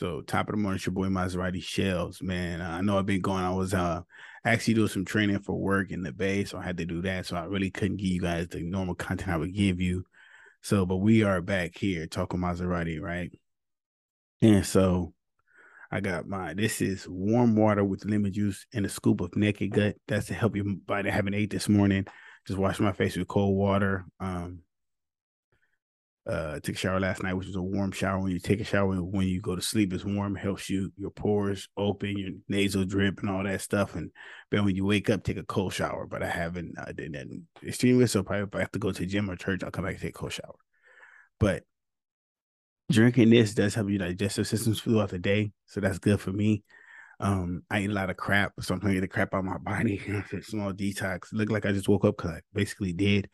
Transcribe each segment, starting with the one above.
So top of the morning, it's your boy Maserati Shells, man. I know I've been going. I was uh actually doing some training for work in the bay, so I had to do that. So I really couldn't give you guys the normal content I would give you. So, but we are back here talking Maserati, right? And so I got my this is warm water with lemon juice and a scoop of naked gut. That's to help your body. I haven't ate this morning. Just wash my face with cold water. Um, uh took a shower last night, which was a warm shower. When you take a shower when you go to sleep, it's warm, helps you your pores open, your nasal drip, and all that stuff. And then when you wake up, take a cold shower. But I haven't uh, did that extremely. So probably if I have to go to the gym or church, I'll come back and take a cold shower. But drinking this does help your digestive systems throughout the day, so that's good for me. Um, I eat a lot of crap, so I'm trying to get the crap out of my body. Small detox. Look like I just woke up because I basically did.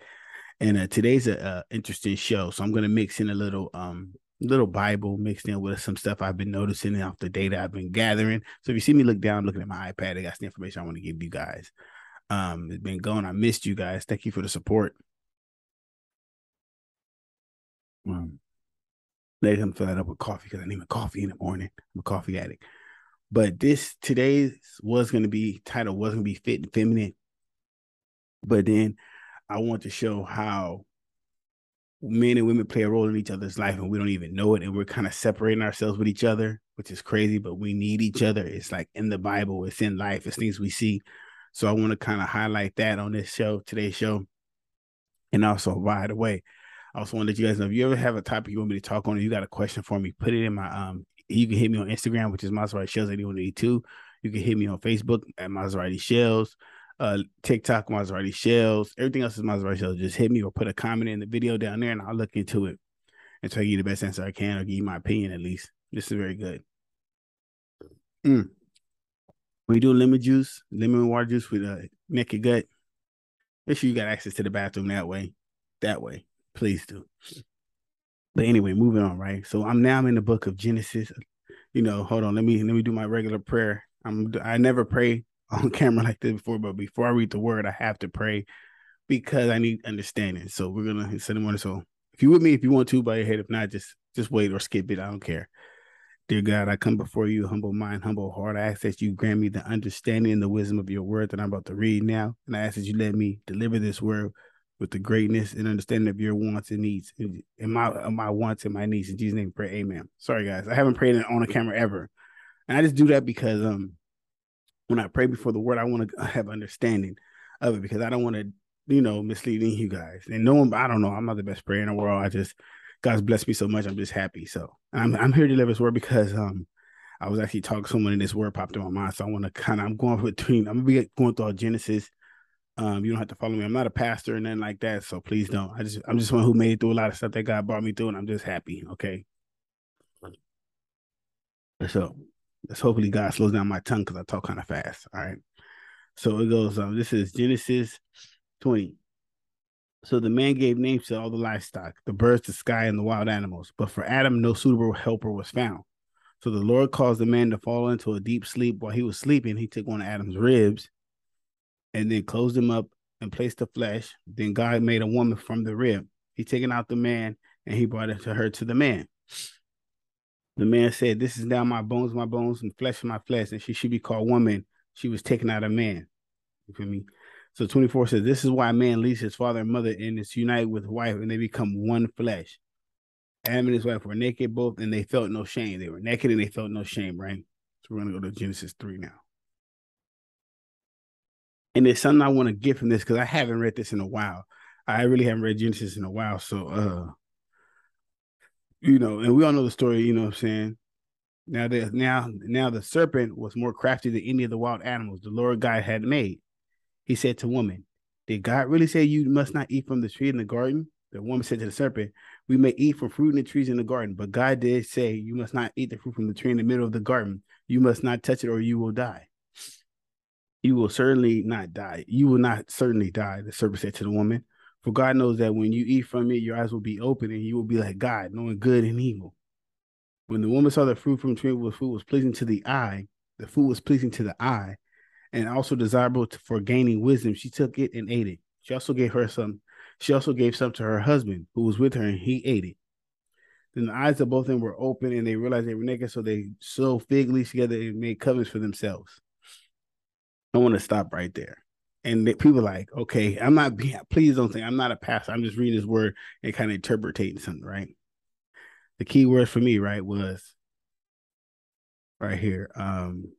And uh, today's a, a, interesting show, so I'm gonna mix in a little um little Bible mixed in with some stuff I've been noticing off the data I've been gathering. So if you see me look down looking at my iPad, I got some information I want to give you guys. Um, it's been going. I missed you guys. Thank you for the support. Um, let him fill that up with coffee because I need my coffee in the morning. I'm a coffee addict. But this today's was going to be title was going to be fit and feminine. But then I want to show how men and women play a role in each other's life and we don't even know it and we're kind of separating ourselves with each other which is crazy but we need each other. It's like in the bible it's in life it's things we see. So i want to kind of highlight that on this show today's show and also by the way i also want to let you guys know if you ever have a topic you want me to talk on or you got a question for me put it in my um you can hit me on instagram which is maserati shells 8182 you can hit me on facebook at maserati shells uh TikTok Maserati Shells. Everything else is Maserati Shells. Just hit me or put a comment in the video down there and I'll look into it and try to give you the best answer I can or give you my opinion at least. This is very good. Mm. You do lemon juice, lemon water juice with a naked gut, make sure you got access to the bathroom that way. That way. Please do. But anyway, moving on, right? So I'm now I'm in the book of Genesis. You know, hold on, let me let me do my regular prayer. I'm I never pray on camera like this before, but before I read the word, I have to pray because I need understanding. So we're gonna send them on. So if you with me, if you want to, by your head. If not, just just wait or skip it. I don't care. Dear God, I come before you, humble mind, humble heart. I ask that you grant me the understanding and the wisdom of your word that I'm about to read now. And I ask that you let me deliver this word with the greatness and understanding of your wants and needs and my my wants and my needs. In Jesus' name, pray. Amen. Sorry, guys. I haven't prayed on a camera ever. And I just do that because um when I pray before the word, I want to have understanding of it because I don't want to, you know, misleading you guys. And no one, I don't know, I'm not the best prayer in the world. I just, God's blessed me so much. I'm just happy. So I'm, I'm here to deliver this word because um I was actually talking to someone and this word popped in my mind. So I want to kind of, I'm going between, I'm gonna be going through all Genesis. Um, you don't have to follow me. I'm not a pastor and nothing like that. So please don't. I just, I'm just one who made it through a lot of stuff that God brought me through, and I'm just happy. Okay. So Let's hopefully God slows down my tongue because I talk kind of fast. All right. So it goes, um, this is Genesis 20. So the man gave names to all the livestock, the birds, the sky, and the wild animals. But for Adam, no suitable helper was found. So the Lord caused the man to fall into a deep sleep. While he was sleeping, he took one of Adam's ribs and then closed him up and placed the flesh. Then God made a woman from the rib. He taken out the man and he brought it to her to the man. The man said, This is now my bones, my bones, and flesh my flesh, and she should be called woman. She was taken out of man. You feel me? So 24 says, This is why man leaves his father and mother and is united with wife, and they become one flesh. Adam and his wife were naked both, and they felt no shame. They were naked and they felt no shame, right? So we're gonna go to Genesis 3 now. And there's something I want to get from this because I haven't read this in a while. I really haven't read Genesis in a while. So uh you know, and we all know the story, you know what I'm saying? Now the now now the serpent was more crafty than any of the wild animals the Lord God had made. He said to woman, Did God really say you must not eat from the tree in the garden? The woman said to the serpent, We may eat from fruit in the trees in the garden, but God did say you must not eat the fruit from the tree in the middle of the garden. You must not touch it or you will die. You will certainly not die. You will not certainly die, the serpent said to the woman. For God knows that when you eat from it, your eyes will be open and you will be like God, knowing good and evil. When the woman saw the fruit from the tree was food was pleasing to the eye, the food was pleasing to the eye, and also desirable to, for gaining wisdom, she took it and ate it. She also gave her some. She also gave some to her husband who was with her, and he ate it. Then the eyes of both of them were open and they realized they were naked. So they sewed fig leaves together and made covenants for themselves. I want to stop right there. And people like, okay, I'm not being, please don't think I'm not a pastor. I'm just reading this word and kind of interpreting something, right? The key word for me, right, was right here. Um,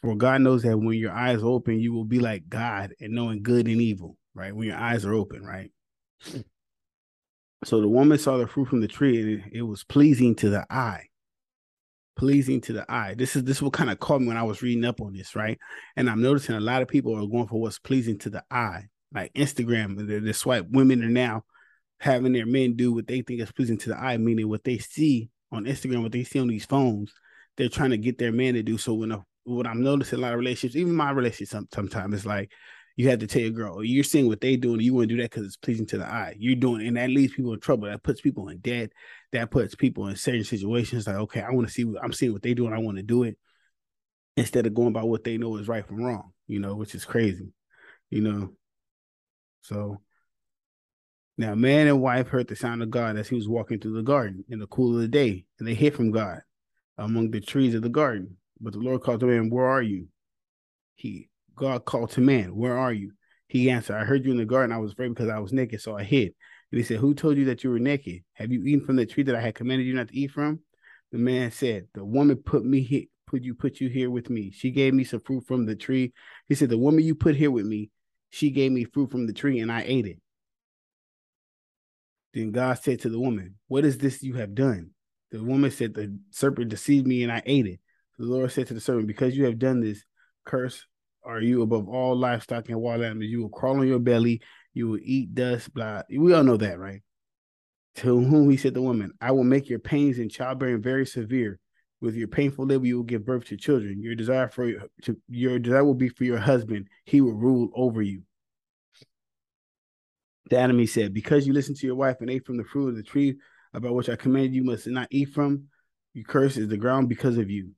for God knows that when your eyes open, you will be like God and knowing good and evil, right? When your eyes are open, right? So the woman saw the fruit from the tree and it, it was pleasing to the eye. Pleasing to the eye. This is this what kind of caught me when I was reading up on this, right? And I'm noticing a lot of people are going for what's pleasing to the eye. Like Instagram, the, the swipe women are now having their men do what they think is pleasing to the eye, meaning what they see on Instagram, what they see on these phones, they're trying to get their man to do. So when a, what I'm noticing a lot of relationships, even my relationship, sometimes it's like you have to tell your girl, you're seeing what they doing, you want to do that because it's pleasing to the eye. You're doing, and that leaves people in trouble. That puts people in debt. That puts people in certain situations. Like, okay, I want to see, I'm seeing what they do, and I want to do it instead of going by what they know is right from wrong. You know, which is crazy. You know, so now man and wife heard the sound of God as he was walking through the garden in the cool of the day, and they hid from God among the trees of the garden. But the Lord called to him, Where are you? He God called to man, Where are you? He answered, I heard you in the garden. I was afraid because I was naked, so I hid. And he said, Who told you that you were naked? Have you eaten from the tree that I had commanded you not to eat from? The man said, The woman put me here, put you put you here with me. She gave me some fruit from the tree. He said, The woman you put here with me, she gave me fruit from the tree, and I ate it. Then God said to the woman, What is this you have done? The woman said, The serpent deceived me and I ate it. The Lord said to the serpent, Because you have done this, curse are you above all livestock and wild animals. You will crawl on your belly, you will eat dust, blah. We all know that, right? To whom he said the woman, I will make your pains in childbearing very severe. With your painful labor, you will give birth to children. Your desire for to, your desire will be for your husband. He will rule over you. The enemy said, Because you listened to your wife and ate from the fruit of the tree about which I commanded you must not eat from, you curse is the ground because of you.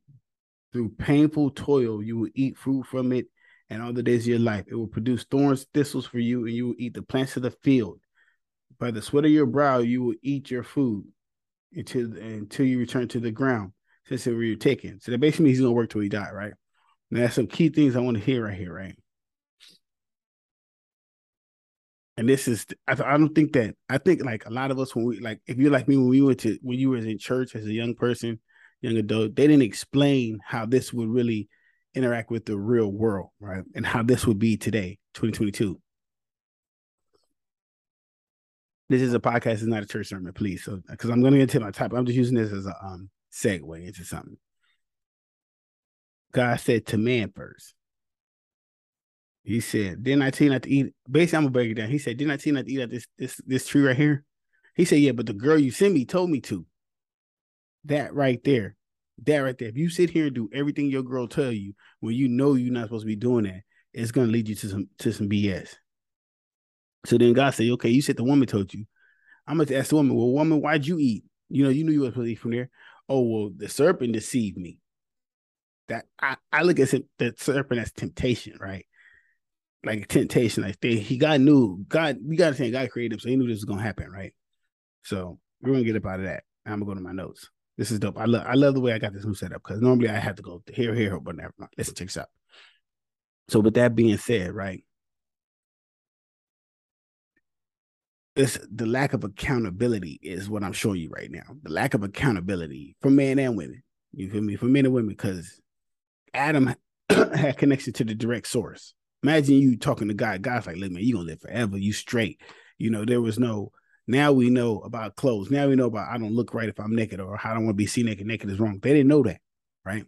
Through painful toil, you will eat fruit from it and all the days of your life. It will produce thorns, thistles for you, and you will eat the plants of the field. By the sweat of your brow, you will eat your food until until you return to the ground, since it were you taken. So that basically means he's gonna work till he die, right? Now that's some key things I want to hear right here, right? And this is I, I don't think that I think like a lot of us when we like if you're like me when we went to when you was in church as a young person, young adult, they didn't explain how this would really interact with the real world, right? And how this would be today, 2022. This is a podcast, it's not a church sermon, please. So, because I'm going to get to my topic, I'm just using this as a um segue into something. God said to man first. He said, "Didn't I tell you not to eat?" Basically, I'm gonna break it down. He said, "Didn't I tell you not to eat at this this this tree right here?" He said, "Yeah, but the girl you sent me told me to." That right there that right there. If you sit here and do everything your girl tell you when you know you're not supposed to be doing that, it's gonna lead you to some to some BS. So then God said, Okay, you said the woman told you. I'm gonna ask the woman, Well, woman, why'd you eat? You know, you knew you were supposed to eat from there. Oh, well, the serpent deceived me. That I, I look at the serpent as temptation, right? Like temptation, like they, he God knew God, we gotta say God created him, so he knew this was gonna happen, right? So we're gonna get up out of that. I'm gonna go to my notes. This is dope. I love I love the way I got this new setup because normally I have to go here, here, but never mind. Listen, check this out. So with that being said, right? It's the lack of accountability is what I'm showing you right now. The lack of accountability for men and women. You feel me? For men and women, because Adam had connection to the direct source. Imagine you talking to God. God's like, look, man, you gonna live forever. You straight. You know, there was no now we know about clothes. Now we know about I don't look right if I'm naked or how I don't want to be seen naked. Naked is wrong. They didn't know that, right?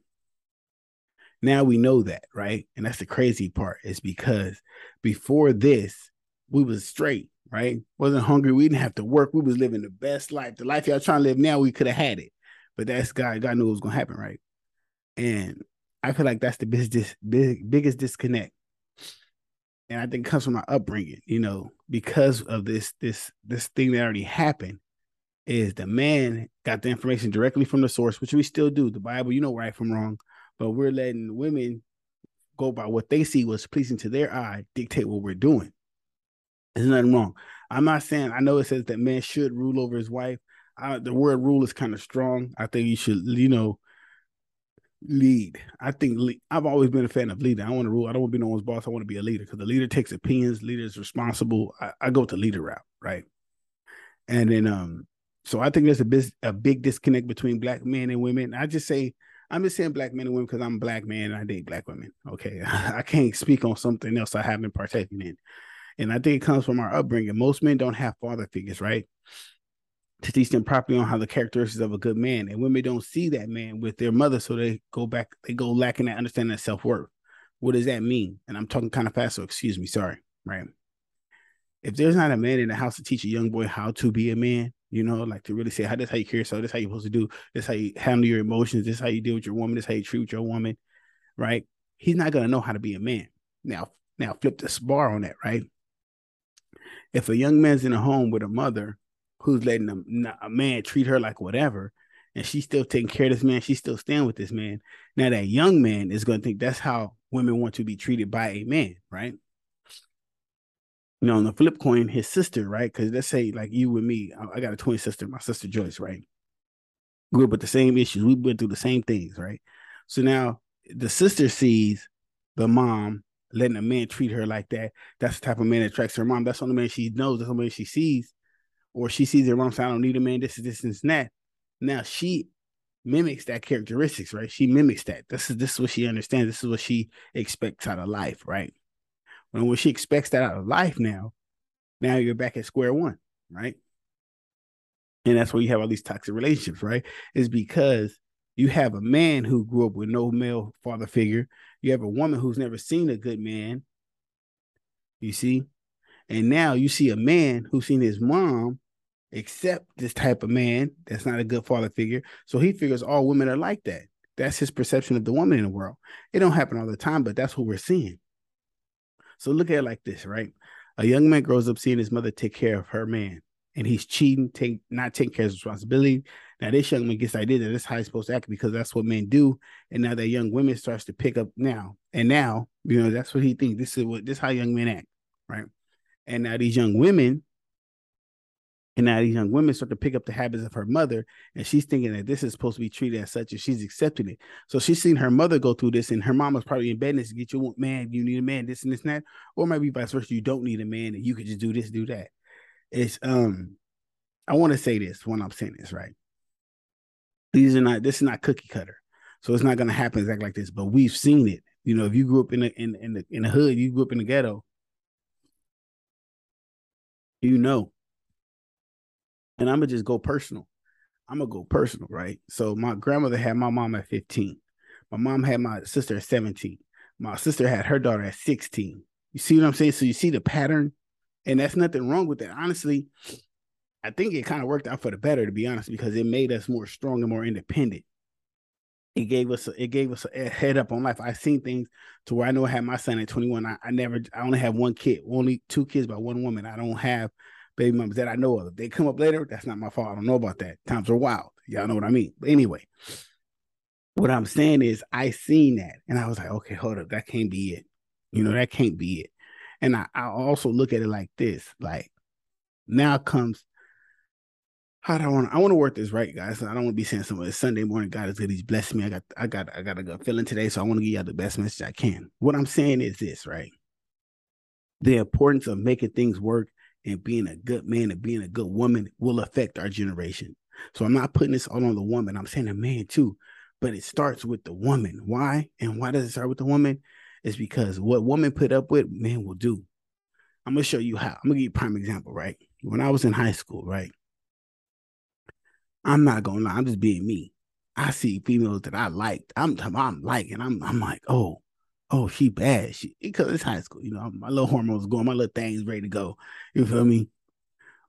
Now we know that, right? And that's the crazy part is because before this, we was straight, right? Wasn't hungry. We didn't have to work. We was living the best life. The life y'all trying to live now, we could have had it. But that's God. God knew it was gonna happen, right? And I feel like that's the biggest, big, biggest disconnect and I think comes from my upbringing, you know, because of this this this thing that already happened, is the man got the information directly from the source, which we still do. The Bible, you know, right from wrong, but we're letting women go by what they see was pleasing to their eye, dictate what we're doing. There's nothing wrong. I'm not saying I know it says that man should rule over his wife. I, the word rule is kind of strong. I think you should, you know, lead. I think lead, I've always been a fan of leading. I want to rule. I don't want to be no one's boss. I want to be a leader because the leader takes opinions. Leader is responsible. I, I go to leader route, right? And then, um, so I think there's a big, a big disconnect between black men and women. I just say I'm just saying black men and women because I'm a black man and I date black women. Okay, I can't speak on something else I haven't partaken in, and I think it comes from our upbringing. Most men don't have father figures, right? To teach them properly on how the characteristics of a good man. And women don't see that man with their mother, so they go back, they go lacking that understanding of self worth. What does that mean? And I'm talking kind of fast, so excuse me, sorry, right? If there's not a man in the house to teach a young boy how to be a man, you know, like to really say how this how you care yourself, this how you're supposed to do, this how you handle your emotions, this how you deal with your woman, this how you treat your woman, right? He's not gonna know how to be a man. Now, now flip this bar on that, right? If a young man's in a home with a mother who's letting a, a man treat her like whatever, and she's still taking care of this man, she's still staying with this man. Now that young man is going to think that's how women want to be treated by a man, right? You know, on the flip coin, his sister, right? Because let's say like you and me, I got a twin sister, my sister Joyce, right? Grew up with the same issues. We went through the same things, right? So now the sister sees the mom letting a man treat her like that. That's the type of man that attracts her mom. That's the only man she knows. That's the only man she sees or she sees her mom say, I don't need a man, this is this and that. Now she mimics that characteristics, right? She mimics that. This is this is what she understands. This is what she expects out of life, right? When when she expects that out of life now, now you're back at square one, right? And that's where you have all these toxic relationships, right? Is because you have a man who grew up with no male father figure. You have a woman who's never seen a good man. You see? And now you see a man who's seen his mom accept this type of man that's not a good father figure. So he figures all women are like that. That's his perception of the woman in the world. It don't happen all the time, but that's what we're seeing. So look at it like this, right? A young man grows up seeing his mother take care of her man, and he's cheating, take not taking care of his responsibility. Now this young man gets the idea that that's how he's supposed to act because that's what men do. And now that young woman starts to pick up now, and now you know that's what he thinks. This is what this is how young men act, right? And now these young women and now these young women start to pick up the habits of her mother, and she's thinking that this is supposed to be treated as such, and she's accepting it. So she's seen her mother go through this, and her mom was probably in bed to get you man, you need a man, this and this and that, or maybe vice versa, you don't need a man, and you could just do this, do that. It's um, I want to say this when I'm saying this, right? These are not this is not cookie cutter, so it's not gonna happen exactly like this. But we've seen it. You know, if you grew up in the in in the in the hood, you grew up in the ghetto, you know and I'm gonna just go personal. I'm gonna go personal, right? So my grandmother had my mom at 15. My mom had my sister at 17. My sister had her daughter at 16. You see what I'm saying? So you see the pattern, and that's nothing wrong with that. Honestly, I think it kind of worked out for the better, to be honest, because it made us more strong and more independent. It gave us it gave us a head up on life. I've seen things to where I know I had my son at 21. I, I never I only have one kid, only two kids by one woman. I don't have baby mamas that I know of. If they come up later, that's not my fault. I don't know about that. Times are wild. Y'all know what I mean. But anyway, what I'm saying is I seen that and I was like, okay, hold up. That can't be it. You know, that can't be it. And I, I also look at it like this, like now comes how do I want I want to work this right, guys. I don't want to be saying something. Sunday morning. God is good. He's blessed me. I got I got I got a good feeling today. So I want to give y'all the best message I can. What I'm saying is this, right? The importance of making things work and being a good man and being a good woman will affect our generation. So I'm not putting this all on the woman. I'm saying a man too, but it starts with the woman. Why? And why does it start with the woman? It's because what woman put up with, men will do. I'm gonna show you how. I'm gonna give you a prime example, right? When I was in high school, right? I'm not gonna lie, I'm just being me. I see females that I liked. I'm I'm liking. And I'm I'm like, oh, oh, she bad. She because it's high school, you know, my little hormones going, my little things ready to go. You feel me?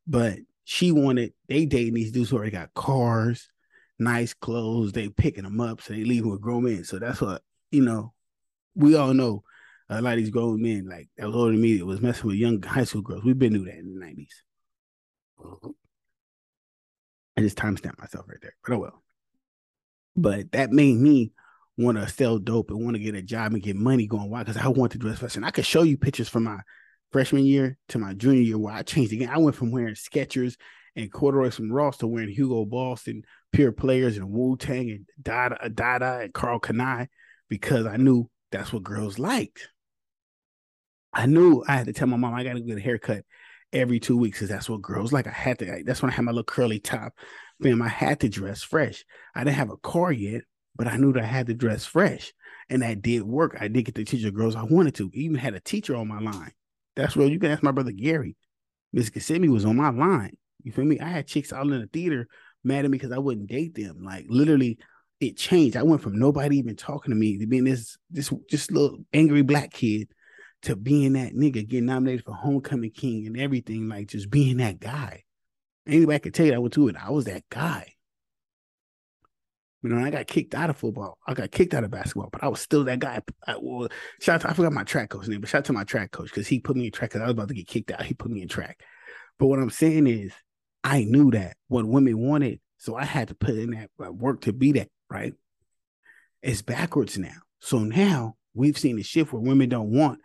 But she wanted they dating these dudes who already got cars, nice clothes. They picking them up, so they leave with grown men. So that's what you know. We all know a lot of these grown men, like that was older than me, that was messing with young high school girls. We've been through that in the 90s. I just timestamped myself right there, but oh well. But that made me want to sell dope and want to get a job and get money going. Why? Because I want to dress fashion. I could show you pictures from my freshman year to my junior year where I changed again. I went from wearing Skechers and corduroys from Ross to wearing Hugo Boss and Pure Players and Wu Tang and Dada Dada and Karl Kani because I knew that's what girls liked. I knew I had to tell my mom I got to get a haircut every two weeks because that's what girls like. I had to. That's when I had my little curly top. Fam, I had to dress fresh. I didn't have a car yet, but I knew that I had to dress fresh, and that did work. I did get to teach the girls I wanted to. Even had a teacher on my line. That's real. You can ask my brother Gary. Miss Kissimmee was on my line. You feel me? I had chicks out in the theater mad at me because I wouldn't date them. Like literally, it changed. I went from nobody even talking to me to being this this just little angry black kid to being that nigga, getting nominated for homecoming king and everything, like just being that guy. Anybody could tell you I went to it. I was that guy. You know, I got kicked out of football. I got kicked out of basketball, but I was still that guy. I, well, shout out to, I forgot my track coach name, but shout out to my track coach because he put me in track because I was about to get kicked out. He put me in track. But what I'm saying is, I knew that what women wanted, so I had to put in that uh, work to be that, right? It's backwards now. So now we've seen a shift where women don't want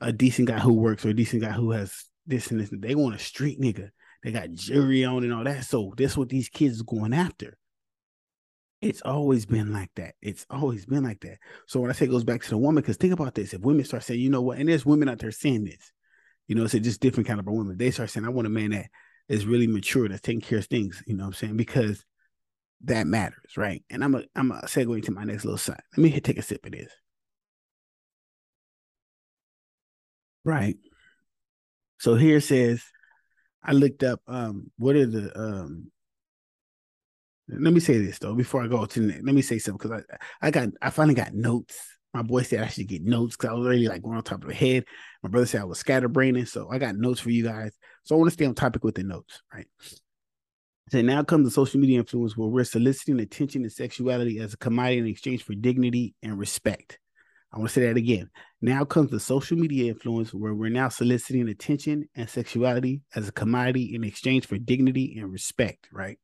a decent guy who works or a decent guy who has this and this. They want a street nigga. They got jury on and all that. So that's what these kids are going after. It's always been like that. It's always been like that. So when I say it goes back to the woman, because think about this: if women start saying, you know what, and there's women out there saying this, you know, it's just different kind of a woman. They start saying, I want a man that is really mature, that's taking care of things. You know what I'm saying? Because that matters, right? And I'm a I'm a segue to my next little side. Let me take a sip of this. Right. So here says, I looked up um what are the um let me say this though before I go to let me say something because I I got I finally got notes. My boy said I should get notes because I was already like going on top of the head. My brother said I was scatterbraining, so I got notes for you guys. So I want to stay on topic with the notes, right? So now comes the social media influence where we're soliciting attention and sexuality as a commodity in exchange for dignity and respect. I want to say that again. Now comes the social media influence where we're now soliciting attention and sexuality as a commodity in exchange for dignity and respect, right?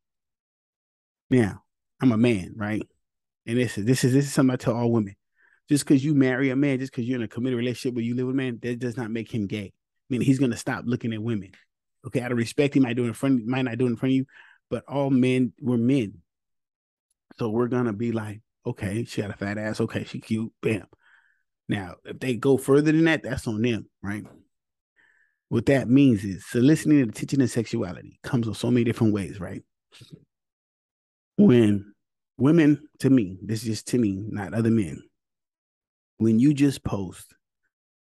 Now, I'm a man, right? And this is this is this is something I tell all women. Just because you marry a man, just because you're in a committed relationship where you live with a man, that does not make him gay. I mean, he's gonna stop looking at women. Okay, out of respect, he might do it in front, might not do it in front of you, but all men, we're men. So we're gonna be like, okay, she got a fat ass, okay, she cute, bam. Now, if they go further than that, that's on them, right? What that means is soliciting and attention and sexuality comes in so many different ways, right? When women, to me, this is just to me, not other men, when you just post,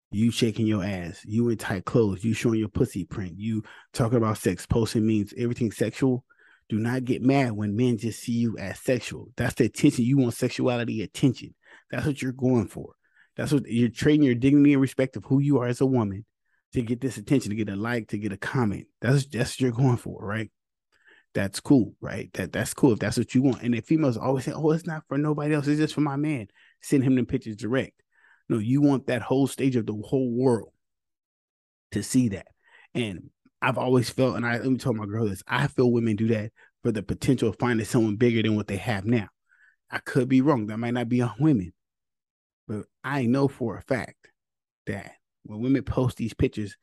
you shaking your ass, you in tight clothes, you showing your pussy print, you talking about sex, posting means everything sexual. Do not get mad when men just see you as sexual. That's the attention. You want sexuality attention. That's what you're going for. That's what you're trading your dignity and respect of who you are as a woman to get this attention, to get a like, to get a comment. That's that's what you're going for, right? That's cool, right? That that's cool if that's what you want. And the females always say, "Oh, it's not for nobody else. It's just for my man." Send him the pictures direct. No, you want that whole stage of the whole world to see that. And I've always felt, and I let me tell my girl this: I feel women do that for the potential of finding someone bigger than what they have now. I could be wrong. That might not be on women. But I know for a fact that when women post these pictures,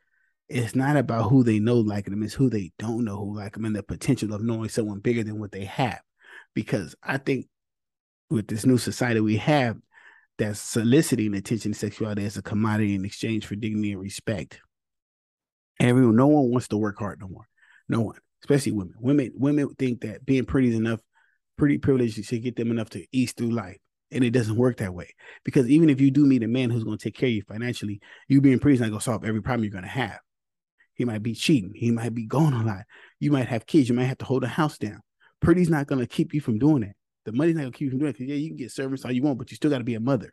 it's not about who they know like them, it's who they don't know who like them and the potential of knowing someone bigger than what they have. Because I think with this new society we have that's soliciting attention sexuality as a commodity in exchange for dignity and respect. Everyone, no one wants to work hard no more. No one, especially women. Women, women think that being pretty is enough, pretty privilege should get them enough to ease through life and it doesn't work that way because even if you do meet a man who's going to take care of you financially, you being pretty is not going to solve every problem you're going to have. He might be cheating. He might be going a lot. You might have kids. You might have to hold a house down. Pretty's not going to keep you from doing that. The money's not going to keep you from doing it because yeah, you can get servants all you want, but you still got to be a mother.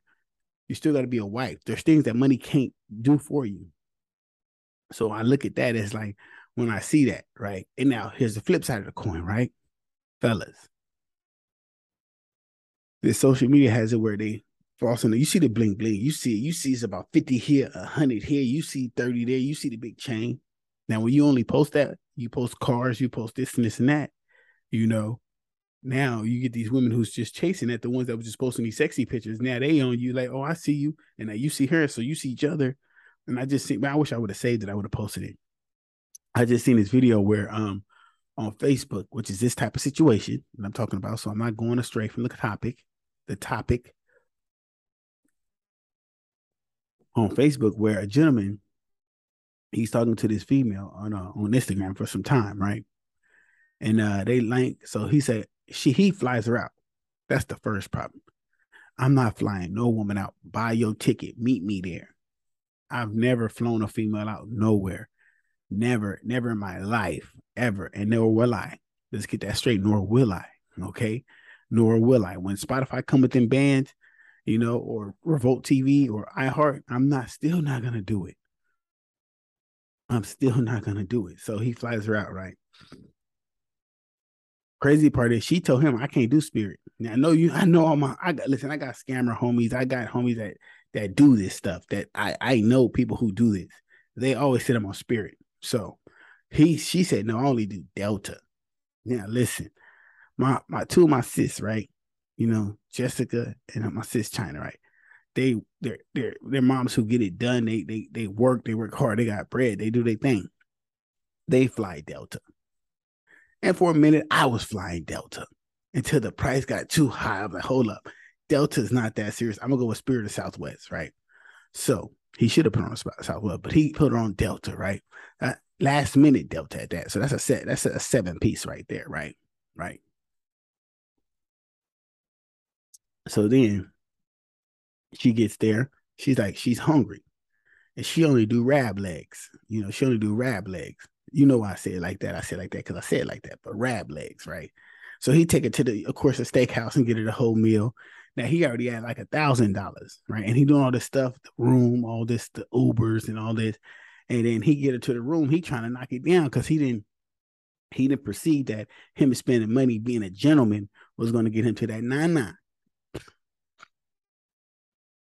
You still got to be a wife. There's things that money can't do for you. So I look at that as like when I see that, right? And now here's the flip side of the coin, right? Fellas, the social media has it where they on You see the bling bling. You see it. You see it's about 50 here, 100 here. You see 30 there. You see the big chain. Now, when you only post that, you post cars, you post this and this and that, you know. Now you get these women who's just chasing at the ones that were just posting these sexy pictures. Now they on you like, oh, I see you, and now you see her, so you see each other. And I just man, I wish I would have saved it. I would have posted it. I just seen this video where um on Facebook, which is this type of situation that I'm talking about. So I'm not going astray from the topic. The topic on Facebook where a gentleman he's talking to this female on uh, on Instagram for some time, right? And uh they link. So he said she he flies her out. That's the first problem. I'm not flying no woman out. Buy your ticket. Meet me there. I've never flown a female out nowhere. Never, never in my life, ever. And nor will I. Let's get that straight. Nor will I. Okay. Nor will I. When Spotify come within bands, you know, or Revolt TV or iHeart, I'm not still not gonna do it. I'm still not gonna do it. So he flies her out, right? Crazy part is she told him I can't do spirit. Now I know you, I know all my I got listen, I got scammer homies, I got homies that that do this stuff that I I know people who do this. They always sit them on spirit. So he she said, No, I only do Delta. Now listen, my my two of my sis, right? You know, Jessica and my sis China, right? They they're they're they're moms who get it done. They they they work, they work hard, they got bread, they do their thing. They fly Delta. And for a minute, I was flying Delta until the price got too high. I'm like, hold up. Delta's not that serious. I'm gonna go with Spirit of Southwest, right? So he should have put on Southwest, but he put on Delta, right? Uh, last minute Delta at that. So that's a set. That's a seven piece right there, right? Right. So then she gets there. She's like, she's hungry, and she only do rab legs. You know, she only do rab legs. You know why I say it like that? I say like that because I say it like that. But rab legs, right? So he take it to the, of course, a steakhouse and get it a whole meal. Now he already had like a thousand dollars, right? And he doing all this stuff, the room, all this, the Ubers and all this. And then he get it to the room. He trying to knock it down because he didn't he didn't perceive that him spending money being a gentleman was going to get him to that nine nine.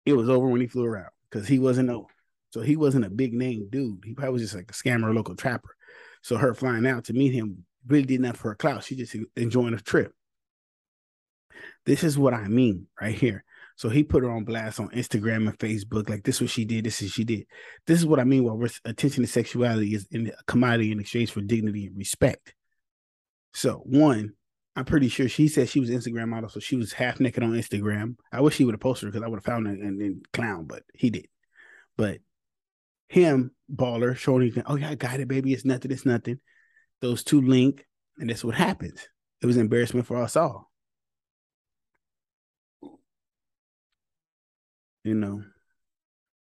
It was over when he flew around because he wasn't no, so he wasn't a big name dude. He probably was just like a scammer, local trapper. So her flying out to meet him really did enough for her clout. She just enjoying the trip. This is what I mean right here. So he put her on blast on Instagram and Facebook. Like this, is what she did. This is she did. This is what I mean. While attention to sexuality is in a commodity in exchange for dignity and respect. So one, I'm pretty sure she said she was Instagram model, so she was half naked on Instagram. I wish he would have posted her because I would have found her and then clown, but he did. But him, baller, showing, oh yeah, I got it, baby. It's nothing. It's nothing. Those two link, and that's what happens. It was embarrassment for us all. you know.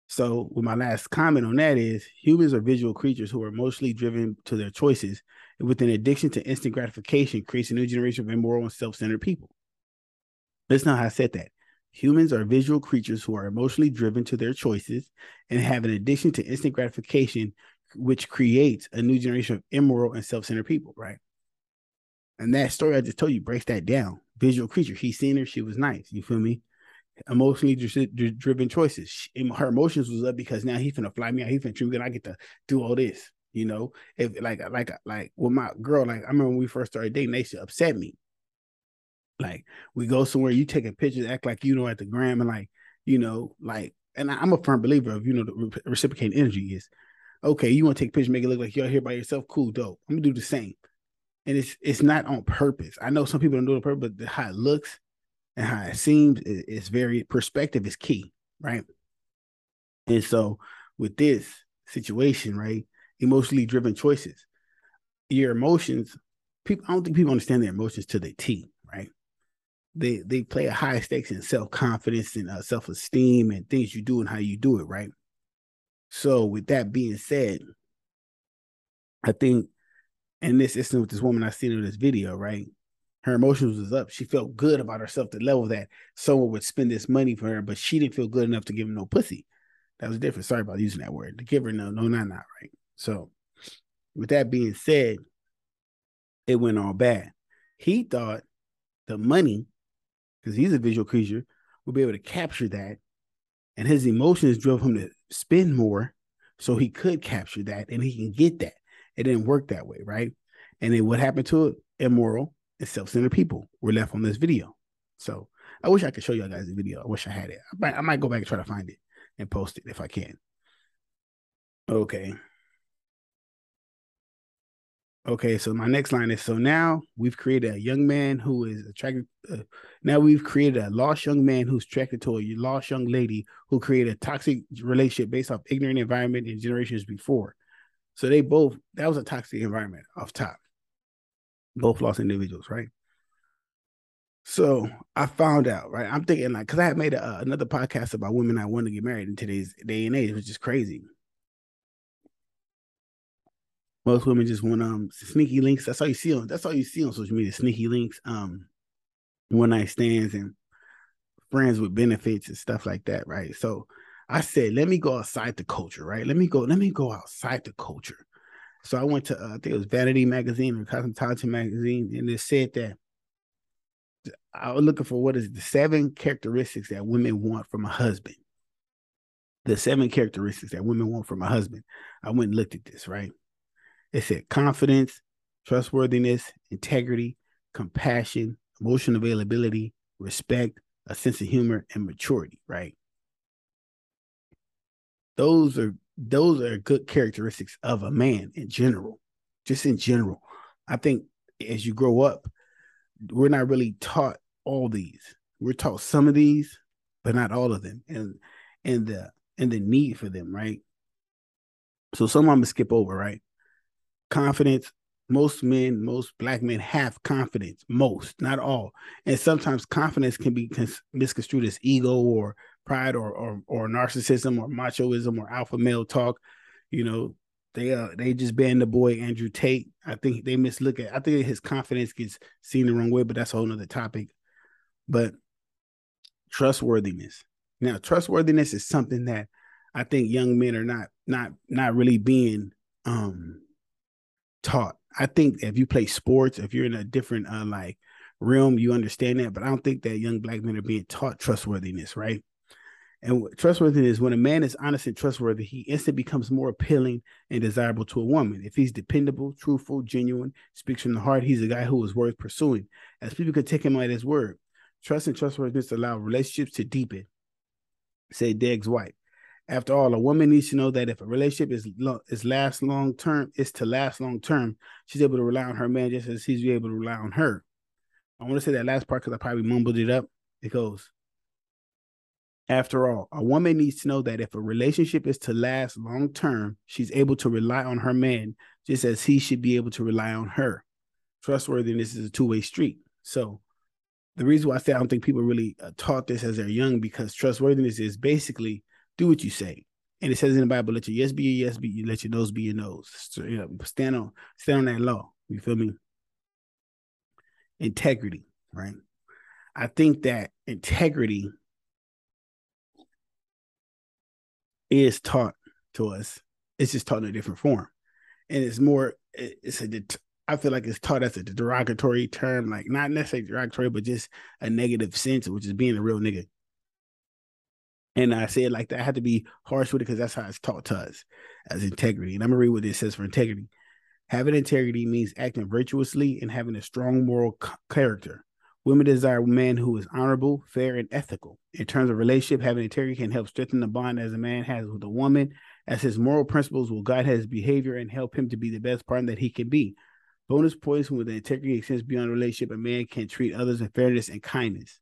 So, with my last comment on that is humans are visual creatures who are emotionally driven to their choices, with an addiction to instant gratification, creates a new generation of immoral and self-centered people. That's not how I said that. Humans are visual creatures who are emotionally driven to their choices and have an addiction to instant gratification, which creates a new generation of immoral and self-centered people, right? And that story I just told you breaks that down. Visual creature. He seen her, she was nice. You feel me? emotionally driven choices. She, her emotions was up because now he's gonna fly me out. He's gonna treat me I get to do all this. You know, if like uh, like uh, like with my girl, like I remember when we first started dating, they to upset me. Like we go somewhere, you take a picture, act like you know at the gram, and like you know, like, and I'm a firm believer of you know the reciprocating energy is okay. You want to take a picture, make it look like you're here by yourself, cool, dope. I'm gonna do the same, and it's it's not on purpose. I know some people don't do it on purpose, but how it looks and how it seems is very perspective is key, right? And so with this situation, right, emotionally driven choices, your emotions, people I don't think people understand their emotions to the T, right? They they play a high stakes in self confidence and uh, self esteem and things you do and how you do it, right? So with that being said, I think in this instance with this woman I seen in this video, right? her emotions was up. She felt good about herself to the level that someone would spend this money for her, but she didn't feel good enough to give him no pussy. That was different. Sorry about using that word. To give her no, no, not not right. So, with that being said, it went all bad. He thought the money, because he's a visual creature, would be able to capture that, and his emotions drove him to spend more, so he could capture that and he can get that. It didn't work that way, right? And then what happened to it? Immoral and self-centered people were left on this video. So I wish I could show you guys the video. I wish I had it. I might, I might go back and try to find it and post it if I can. Okay. Okay, so my next line is so now we've created a young man who is attracted. Uh, now we've created a lost young man who's attracted to a lost young lady who created a toxic relationship based off ignorant environment and generations before. So they both that was a toxic environment off top. Both lost individuals, right? So I found out, right? I'm thinking like, because I had made a, uh, another podcast about women I want to get married in today's day and age, which is crazy. Most women just want um sneaky links. That's all you see on. That's all you see on social media. Sneaky links, um, one night stands, and friends with benefits and stuff like that, right? So I said, let me go outside the culture, right? Let me go. Let me go outside the culture. So I went to uh, I think it was Vanity Magazine or Cosmopolitan Magazine, and it said that I was looking for what is the seven characteristics that women want from a husband. The seven characteristics that women want from a husband. I went and looked at this, right? It said confidence, trustworthiness, integrity, compassion, emotional availability, respect, a sense of humor, and maturity, right? Those are those are good characteristics of a man in general, just in general. I think as you grow up, we're not really taught all these. We're taught some of these, but not all of them, and and the and the need for them, right? So some I'm gonna skip over, right? Confidence. Most men, most black men have confidence, most, not all. And sometimes confidence can be misconstrued as ego or pride or, or or narcissism or machoism or alpha male talk. You know, they uh they just banned the boy Andrew Tate. I think they mislook at I think his confidence gets seen the wrong way, but that's a whole nother topic. But trustworthiness. Now, trustworthiness is something that I think young men are not not not really being um taught. I think if you play sports, if you're in a different uh, like realm, you understand that. But I don't think that young black men are being taught trustworthiness, right? And trustworthiness, when a man is honest and trustworthy, he instantly becomes more appealing and desirable to a woman. If he's dependable, truthful, genuine, speaks from the heart, he's a guy who is worth pursuing. As people could take him at his word. Trust and trustworthiness allow relationships to deepen. Say Degges-White. After all, a woman needs to know that if a relationship is lo- is last long term, is to last long term, she's able to rely on her man just as he's able to rely on her. I want to say that last part because I probably mumbled it up. It goes, after all, a woman needs to know that if a relationship is to last long term, she's able to rely on her man just as he should be able to rely on her. Trustworthiness is a two way street. So, the reason why I say I don't think people really uh, taught this as they're young because trustworthiness is basically do what you say. And it says in the Bible, let your yes be your yes, be let your nose be your nose. You stand on stand on that law. You feel me? Integrity, right? I think that integrity is taught to us. It's just taught in a different form, and it's more. It's a. I feel like it's taught as a derogatory term, like not necessarily derogatory, but just a negative sense, which is being a real nigga. And I said like that. I had to be harsh with it because that's how it's taught to us as integrity. And I'm gonna read what it says for integrity. Having integrity means acting virtuously and having a strong moral c- character. Women desire a man who is honorable, fair, and ethical. In terms of relationship, having integrity can help strengthen the bond as a man has with a woman, as his moral principles will guide his behavior and help him to be the best partner that he can be. Bonus points when the integrity extends beyond relationship, a man can treat others in fairness and kindness.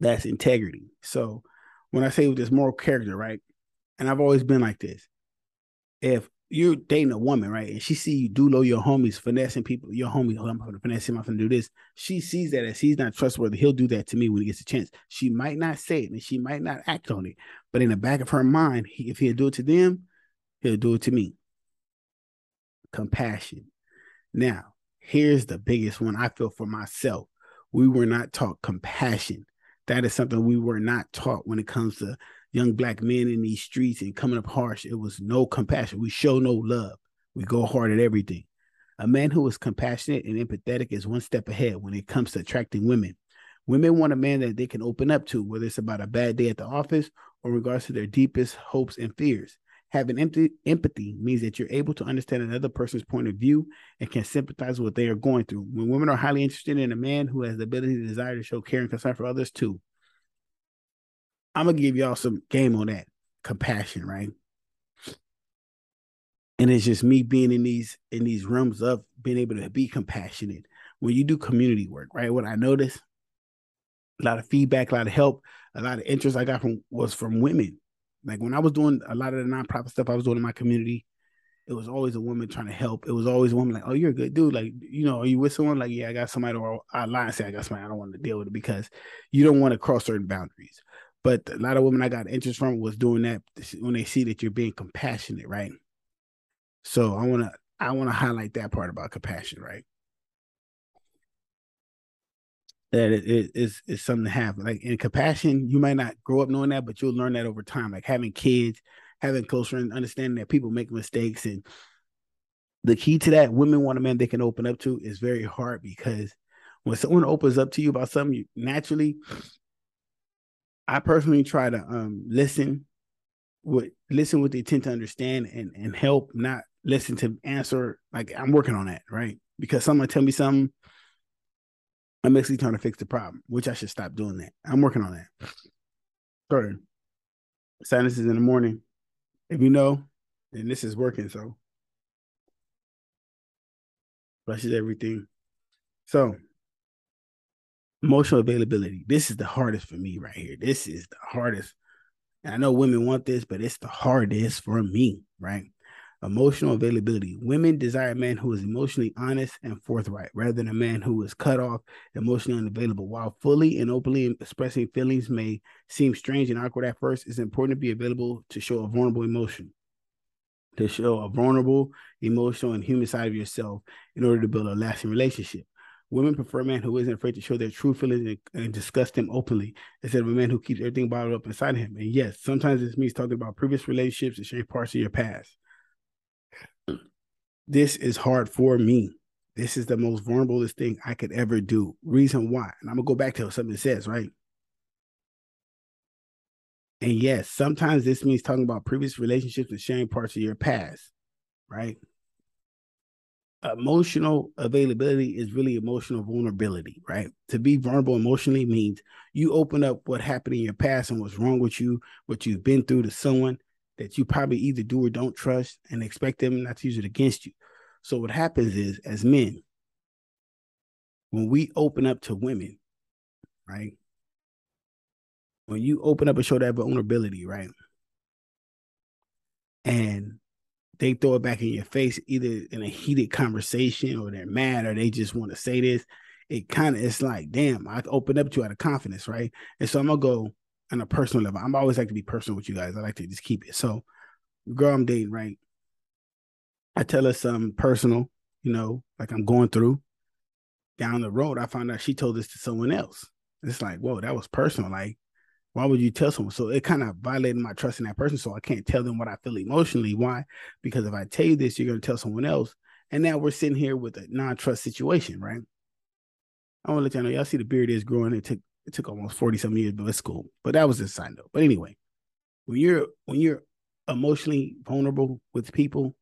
That's integrity. So when I say with this moral character, right? And I've always been like this. If you're dating a woman, right, and she see you do know your homies finessing people, your homie, oh, I'm gonna finesse him, I'm gonna do this. She sees that as he's not trustworthy, he'll do that to me when he gets a chance. She might not say it and she might not act on it, but in the back of her mind, he, if he'll do it to them, he'll do it to me. Compassion. Now, here's the biggest one I feel for myself. We were not taught compassion that is something we were not taught when it comes to young black men in these streets and coming up harsh. It was no compassion. We show no love. We go hard at everything. A man who is compassionate and empathetic is one step ahead when it comes to attracting women. Women want a man that they can open up to, whether it's about a bad day at the office or regards to their deepest hopes and fears. Having empty, empathy means that you're able to understand another person's point of view and can sympathize with what they are going through. When women are highly interested in a man who has the ability to desire to show care and concern for others too, I'm gonna give y'all some game on that. Compassion, right? and it's just me being in these in these realms of being able to be compassionate. When you do community work right? What i noticed a lot of feedback a lot of help a lot of interest i got from was from women like when i was doing a lot of the nonprofit stuff i was doing in my community it was always a woman trying to help. It was always a woman like, "Oh, you're a good dude." Like, you know, are you with someone? Like, yeah, I got somebody. Or I lie and say I got somebody. I don't want to deal with it because you don't want to cross certain boundaries. But a lot of women I got interest from was doing that when they see that you're being compassionate, right? So I want to I want to highlight that part about compassion, right? That it is is something to have. Like in compassion, you might not grow up knowing that, but you'll learn that over time. Like having kids, having close friends, understanding that people make mistakes, and the key to that, women want a man they can open up to, is very hard because when someone opens up to you about something, you naturally I personally try to um, listen with listen with the intent to understand and and help, not listen to answer. Like I'm working on that, right? Because someone tell me something, I'm actually trying to fix the problem, which I should stop doing that. I'm working on that. Sorry. Sinuses in the morning. If you know, then this is working. So brushes everything. So emotional availability. This is the hardest for me right here. This is the hardest. And I know women want this, but it's the hardest for me, right? Emotional availability. Women desire a man who is emotionally honest and forthright rather than a man who is cut off, emotionally unavailable. While fully and openly expressing feelings may seem strange and awkward at first, it's important to be available to show a vulnerable emotion, to show a vulnerable, emotional, and human side of yourself in order to build a lasting relationship. Women prefer a man who isn't afraid to show their true feelings and, and, discuss them openly instead of a man who keeps everything bottled up inside him. And yes, sometimes this means talking about previous relationships and sharing parts of your past. This is hard for me. This is the most vulnerable thing I could ever do. Reason why, and I'm gonna go back to something it says, right? And yes, sometimes this means talking about previous relationships and sharing parts of your past, right? emotional availability is really emotional vulnerability, right? To be vulnerable emotionally means you open up what happened in your past and what's wrong with you, what you've been through to someone that you probably either do or don't trust and expect them not to use it against you. So what happens is as men, when we open up to women, right? When you open up and show that vulnerability, right? And they throw it back in your face either in a heated conversation or they're mad or they just want to say this it kind of it's like damn i open up to you out of confidence right and so i'm gonna go on a personal level i'm always like to be personal with you guys i like to just keep it so girl i'm dating right i tell her something personal you know like i'm going through down the road i found out she told this to someone else it's like whoa that was personal like why would you tell someone? So it kind of violated my trust in that person. So I can't tell them what I feel emotionally. Why? Because if I tell you this, you're going to tell someone else. And now we're sitting here with a non-trust situation, right? I want to let y'all know, y'all see the beard is growing. It took it took almost 40 some years, but it's cool. But that was a side note. But anyway, when you're when you're emotionally vulnerable with people,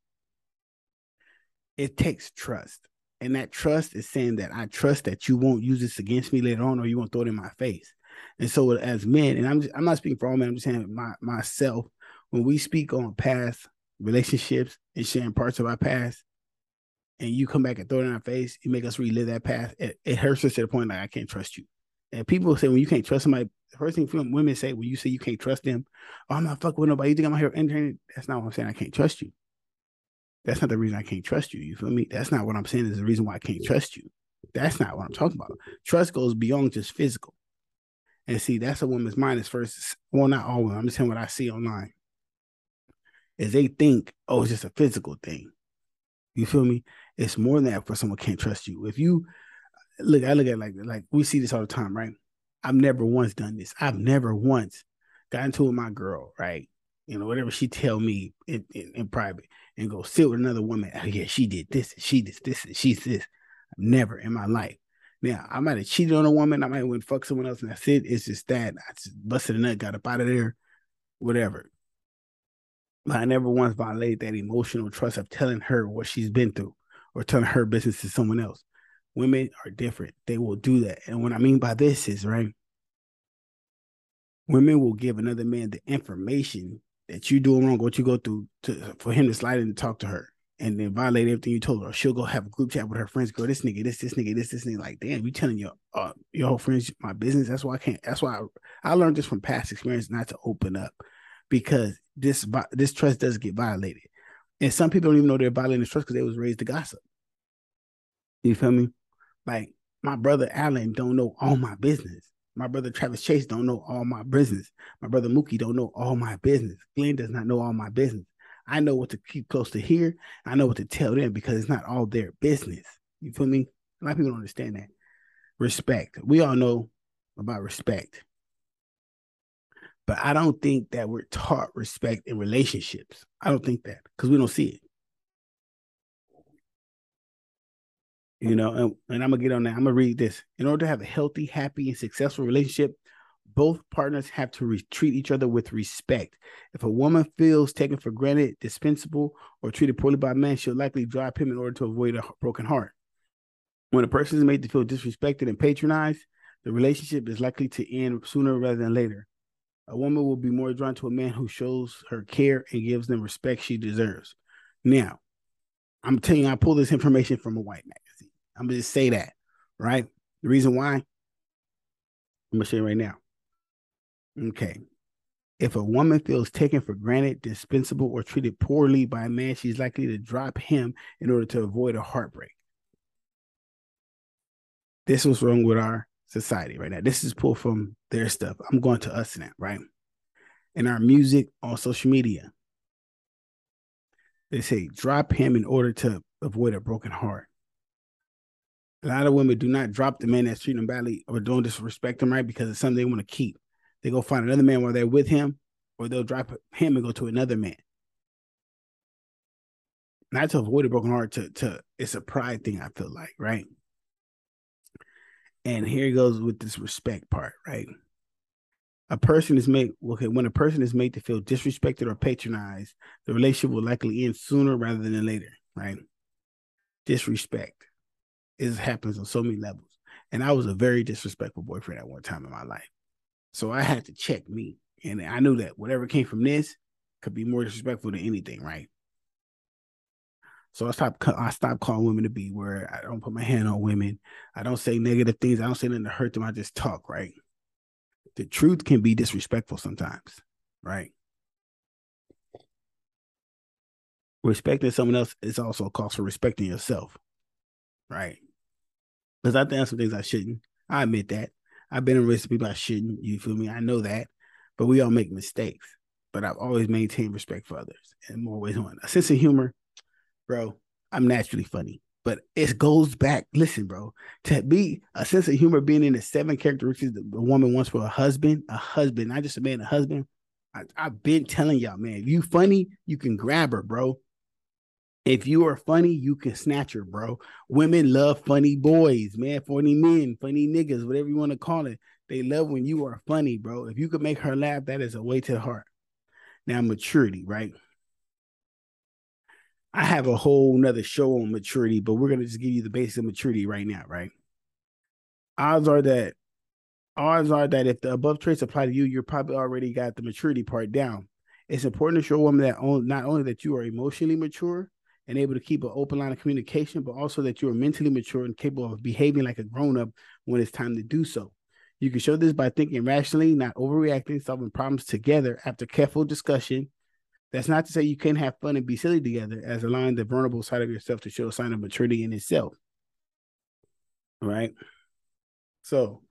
it takes trust. And that trust is saying that I trust that you won't use this against me later on or you won't throw it in my face. And so as men, and I'm just, I'm not speaking for all men, I'm just saying my myself, when we speak on past relationships and sharing parts of our past, and you come back and throw it in our face, you make us relive that past. It, it hurts us to the point like I can't trust you. And people say when you can't trust somebody, the first thing women say when you say you can't trust them, oh, I'm not fucking with nobody. You think I'm here entering? That's not what I'm saying. I can't trust you. That's not the reason I can't trust you. You feel me? That's not what I'm saying is the reason why I can't trust you. That's not what I'm talking about. Trust goes beyond just physical. And see, that's a woman's mind is first. Well, not all women. I'm just saying what I see online. Is they think, oh, it's just a physical thing. You feel me? It's more than that for someone can't trust you. If you look, I look at like like we see this all the time, right? I've never once done this. I've never once got into with my girl, right? You know, whatever she tell me in, in, in private and go sit with another woman. Oh, yeah, she did this, she did this, and she's this. Never in my life. Now, I might have cheated on a woman. I might have went fuck someone else, and that's it. It's just that I just busted a nut, got up out of there, whatever. But I never once violated that emotional trust of telling her what she's been through or telling her business to someone else. Women are different. They will do that. And what I mean by this is, right, women will give another man the information that you doing wrong, what you go through to for him to slide in and talk to her and then violate everything you told her. she'll go have a group chat with her friends. Girl, this nigga, this, this nigga, this, this nigga. Like, damn, you telling your uh, your whole friends my business. That's why I can't. That's why I, I learned this from past experience not to open up because this this trust does get violated, and some people don't even know they're violating the trust because they was raised to gossip. You feel me? Like my brother Allen don't know all my business. My brother Travis Chase don't know all my business. My brother Mookie don't know all my business. Glenn does not know all my business. I know what to keep close to here. I know what to tell them because it's not all their business. You feel me? A lot of people don't understand that. Respect. We all know about respect. But I don't think that we're taught respect in relationships. I don't think that because we don't see it. You know, and, and I'm gonna get on that. I'm gonna read this. In order to have a healthy, happy, and successful relationship, both partners have to re- treat each other with respect. If a woman feels taken for granted, dispensable, or treated poorly by a man, she'll likely drop him in order to avoid a broken heart. When a person is made to feel disrespected and patronized, the relationship is likely to end sooner rather than later. A woman will be more drawn to a man who shows her care and gives them respect she deserves. Now, I'm telling you, I pulled this information from a white magazine. I'm gonna just say that, right? The reason why, I'm gonna say right now. Okay. If a woman feels taken for granted, dispensable, or treated poorly by a man, she's likely to drop him in order to avoid a heartbreak. This was wrong with our society right now. This is pulled from their stuff. I'm going to us now, right? In our music on social media, they say drop him in order to avoid a broken heart. A lot of women do not drop the man that's treating them badly or don't disrespect them right because it's something they want to keep. They go find another man while they're with him, or they'll drop him and go to another man. Not to avoid a broken heart, to to it's a pride thing, I feel like, right? And here he goes with this respect part, right? A person is made okay when a person is made to feel disrespected or patronized, the relationship will likely end sooner rather than later, right? Disrespect. It happens on so many levels. And I was a very disrespectful boyfriend at one time in my life. So I had to check me. And I knew that whatever came from this could be more disrespectful than anything, right? So I stopped I stopped calling women to be where I don't put my hand on women. I don't say negative things. I don't say nothing to hurt them. I just talk, right? The truth can be disrespectful sometimes, right? Respecting someone else is also a cost for respecting yourself, right? Because I've done some things I shouldn't. I admit that. I've been in with people I shouldn't. You feel me? I know that, but we all make mistakes. But I've always maintained respect for others and more ways one. A sense of humor, bro. I'm naturally funny, but it goes back. Listen, bro, to be a sense of humor being in the seven characteristics that a woman wants for a husband, a husband, not just a man, a husband. I, I've been telling y'all, man, if you funny, you can grab her, bro. If you are funny, you can snatch her, bro. Women love funny boys, man, funny men, funny niggas, whatever you want to call it. They love when you are funny, bro. If you could make her laugh, that is a way to the heart. Now, maturity, right? I have a whole nother show on maturity, but we're gonna just give you the basics of maturity right now, right? Odds are that odds are that if the above traits apply to you, you're probably already got the maturity part down. It's important to show a woman that not only that you are emotionally mature, and able to keep an open line of communication, but also that you are mentally mature and capable of behaving like a grown up when it's time to do so. You can show this by thinking rationally, not overreacting, solving problems together after careful discussion. That's not to say you can't have fun and be silly together, as allowing the vulnerable side of yourself to show a sign of maturity in itself. Right? So,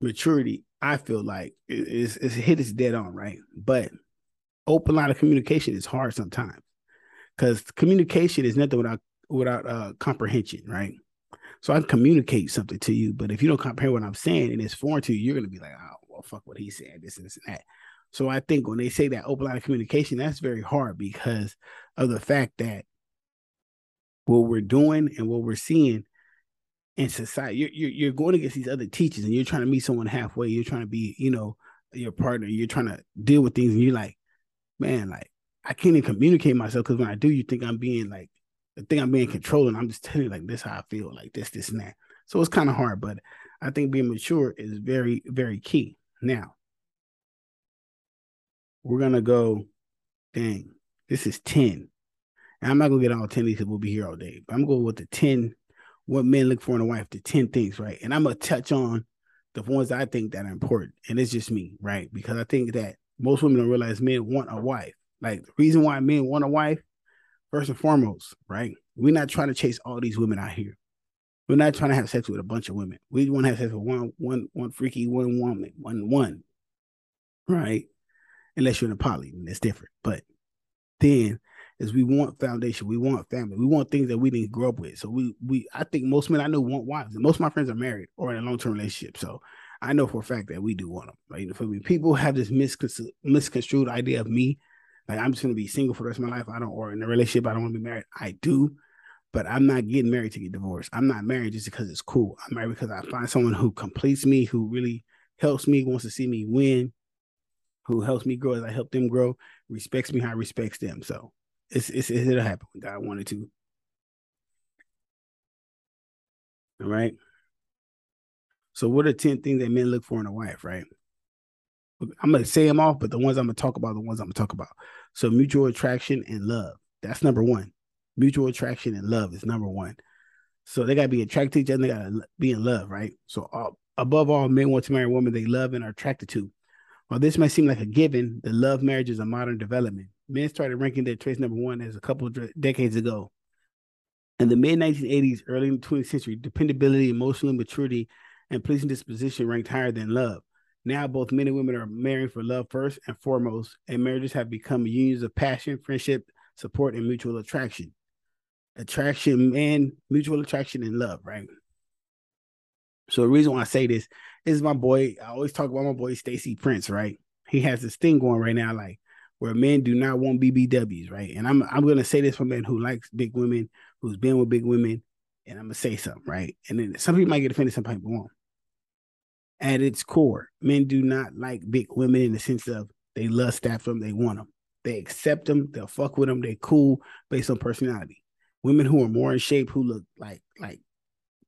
maturity, I feel like, is, is hit its dead on, right? But open line of communication is hard sometimes because communication is nothing without without uh, comprehension, right? So I communicate something to you, but if you don't comprehend what I'm saying and it's foreign to you, you're gonna be like, oh, well, fuck what he's saying, this this and that. So I think when they say that open line of communication, that's very hard because of the fact that what we're doing and what we're seeing in society, you're, you're, you're going against these other teachers and you're trying to meet someone halfway. You're trying to be, you know, your partner. You're trying to deal with things, and you're like, man, like I can't even communicate myself because when I do, you think I'm being like, I think I'm being controlling. I'm just telling you like this how I feel, like this, this, and that. So it's kind of hard, but I think being mature is very, very key. Now, we're gonna go. Dang, this is ten. And I'm not gonna get all ten because we'll be here all day. But I'm going with the ten. What men look for in a wife, the ten things, right? And I'm gonna touch on the ones I think that are important, and it's just me, right? Because I think that most women don't realize men want a wife. Like the reason why men want a wife, first and foremost, right? We're not trying to chase all these women out here. We're not trying to have sex with a bunch of women. We want to have sex with one, one, one freaky one woman, one, one, right? Unless you're in a poly, and it's different. But then is we want foundation, we want family, we want things that we didn't grow up with. So we we I think most men I know want wives. Most of my friends are married or in a long term relationship. So I know for a fact that we do want them. Right? For me, people have this misconstrued idea of me, like I'm just gonna be single for the rest of my life. I don't, or in a relationship, I don't want to be married. I do, but I'm not getting married to get divorced. I'm not married just because it's cool. I'm married because I find someone who completes me, who really helps me, wants to see me win, who helps me grow as I help them grow, respects me how I respects them. So it's, it's it'll happen when God wanted to. All right. So what are 10 things that men look for in a wife, right? I'm gonna say them off, but the ones I'm gonna talk about, the ones I'm gonna talk about. So mutual attraction and love. That's number one. Mutual attraction and love is number one. So they gotta be attracted to each other. They gotta be in love, right? So uh, above all, men want to marry a woman they love and are attracted to. While this might seem like a given, the love marriage is a modern development men started ranking their traits number one as a couple of decades ago. In the mid 1980s, early in the 20th century, dependability, emotional maturity, and pleasing disposition ranked higher than love. Now, both men and women are marrying for love first and foremost, and marriages have become unions of passion, friendship, support, and mutual attraction. Attraction and mutual attraction and love, right? So the reason why I say this is my boy. I always talk about my boy Stacy Prince, right? He has this thing going right now, like where men do not want BBWs, right? And I'm I'm gonna say this for men who likes big women, who's been with big women, and I'm gonna say something, right? And then some people might get offended, some people won't. At its core, men do not like big women in the sense of they lust after them, they want them, they accept them, they'll fuck with them, they cool based on personality. Women who are more in shape, who look like like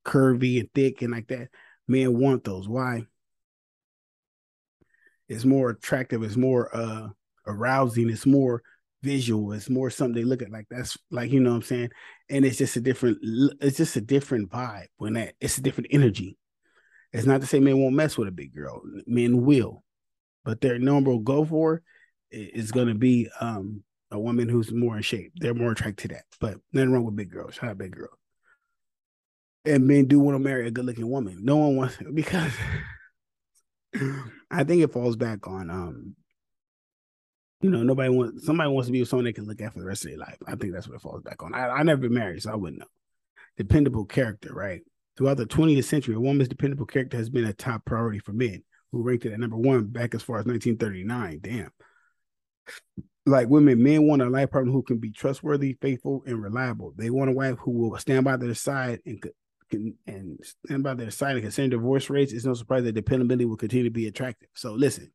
curvy and thick and like that, men want those. Why? It's more attractive. It's more uh arousing. It's more visual. It's more something they look at like that's like you know what I'm saying. And it's just a different. It's just a different vibe when that. It's a different energy. It's not to say men won't mess with a big girl. Men will, but their number will go for is going to be um a woman who's more in shape. They're more attracted to that. But nothing wrong with big girls. Shout out big girl. And men do want to marry a good looking woman. No one wants because I think it falls back on um you know, nobody wants somebody wants to be with someone they can look at for the rest of their life. I think that's what it falls back on. I, I never been married, so I wouldn't know. Dependable character, right? Throughout the 20th century, a woman's dependable character has been a top priority for men, who ranked it at number one back as far as 1939. Damn. Like women, men want a life partner who can be trustworthy, faithful, and reliable. They want a wife who will stand by their side and can and stand by their side and considering divorce rates. It's no surprise that dependability will continue to be attractive. So listen,